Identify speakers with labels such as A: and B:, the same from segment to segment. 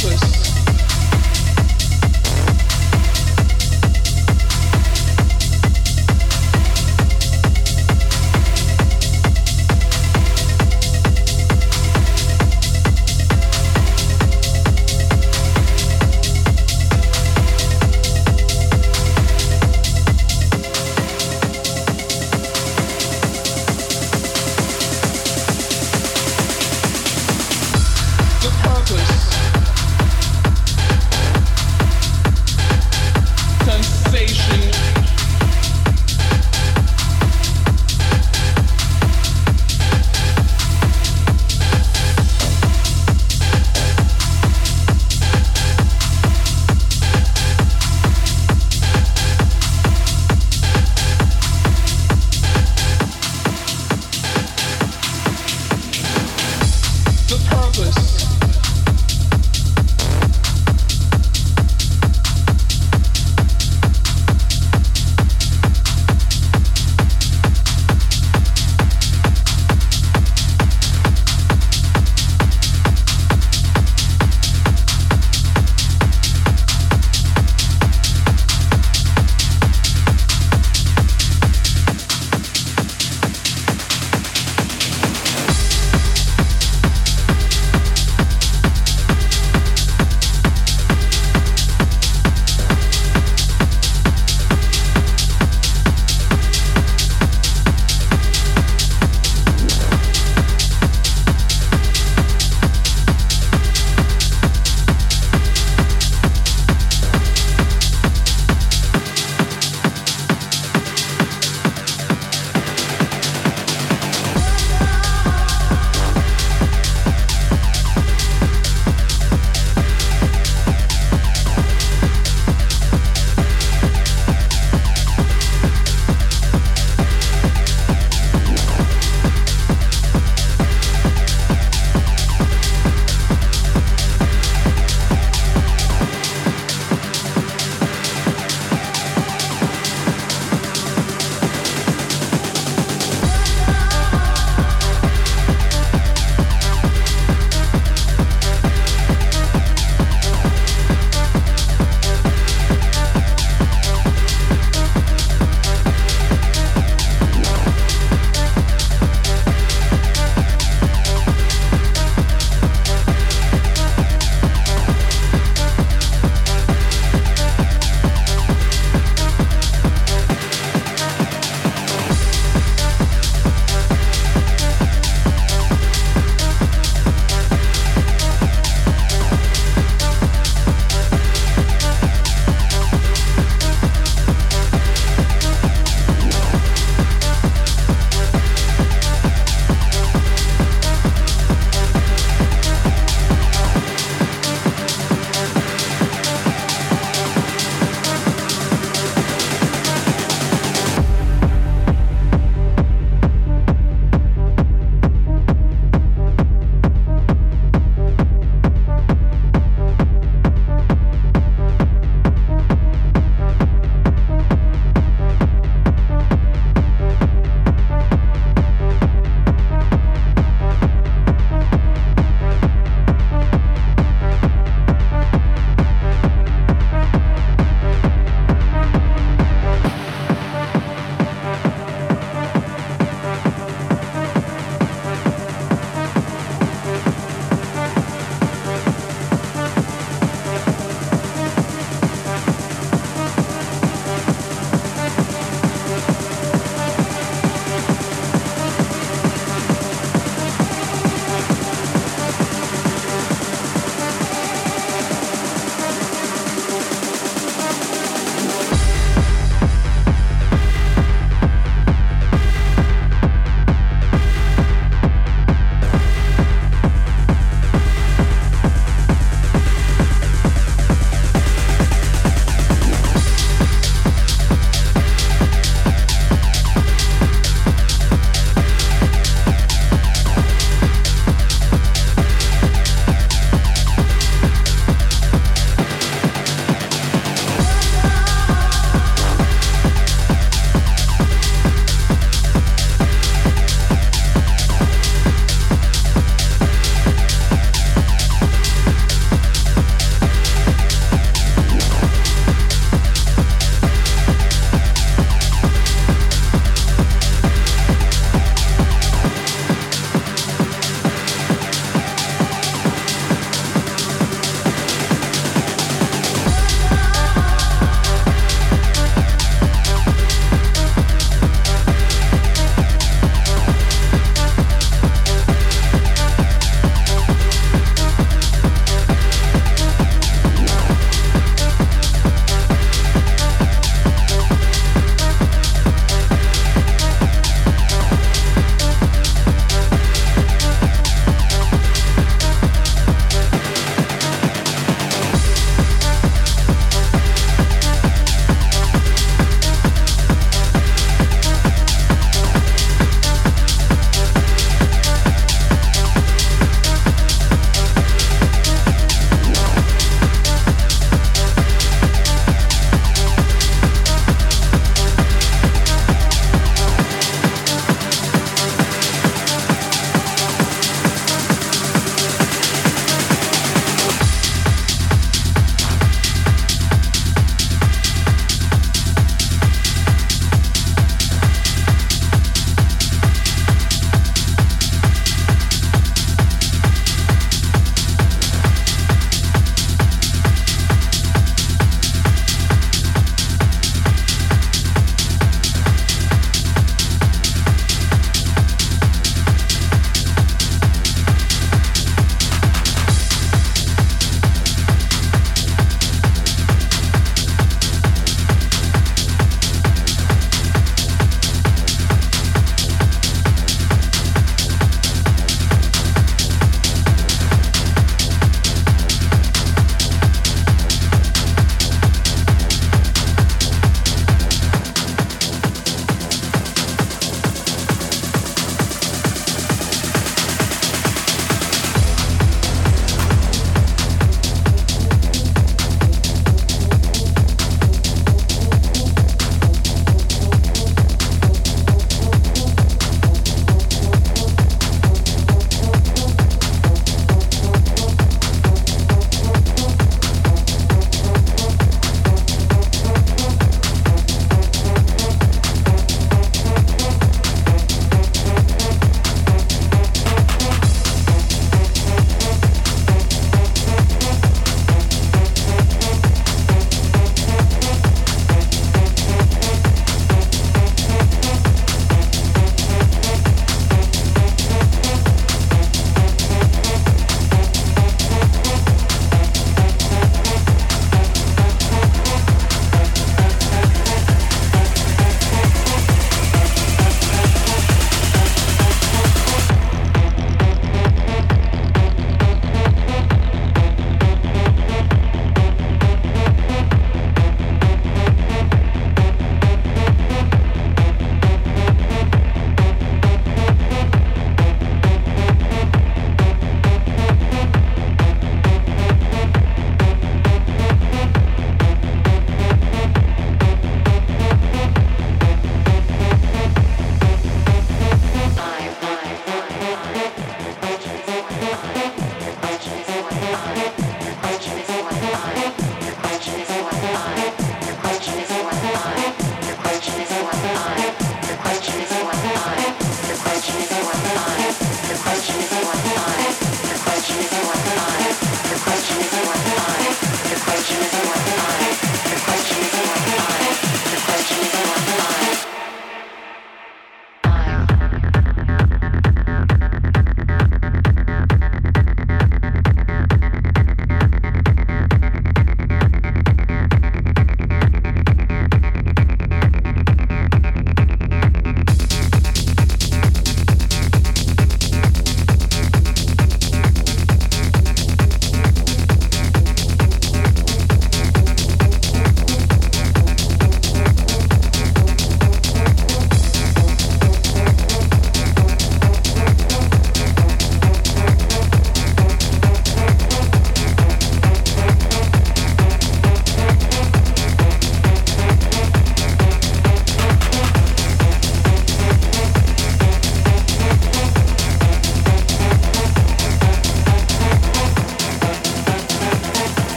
A: helpless.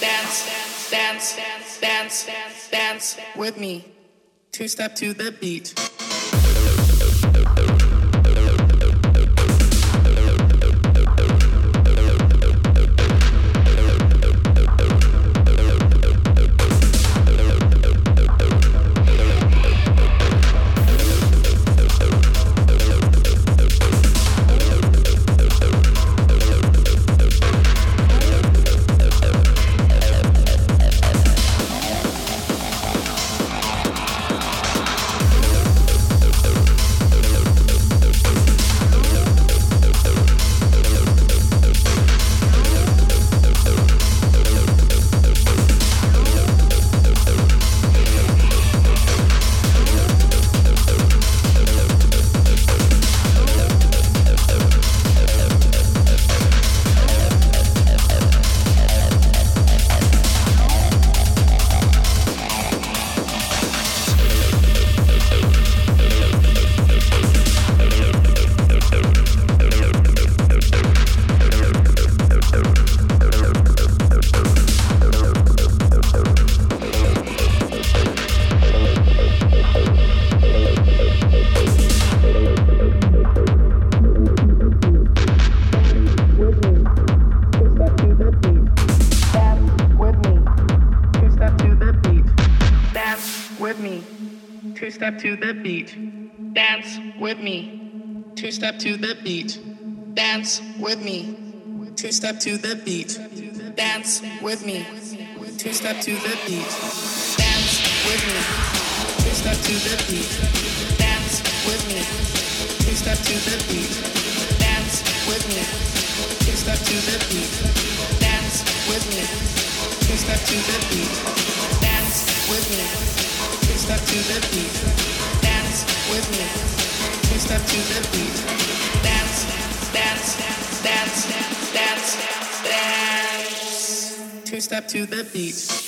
A: Dance, dance, dance, dance, with me. Two step to the beat. Step to the beat. Dance with me. Two step to the beat. Dance with me. Two step to the beat. Dance with me. Two step to the beat. Dance with me. Two step to the beat. Dance with me. Two step to the beat. Dance with me step to the beat. Dance with me. Two step to the beat. Step to the beat.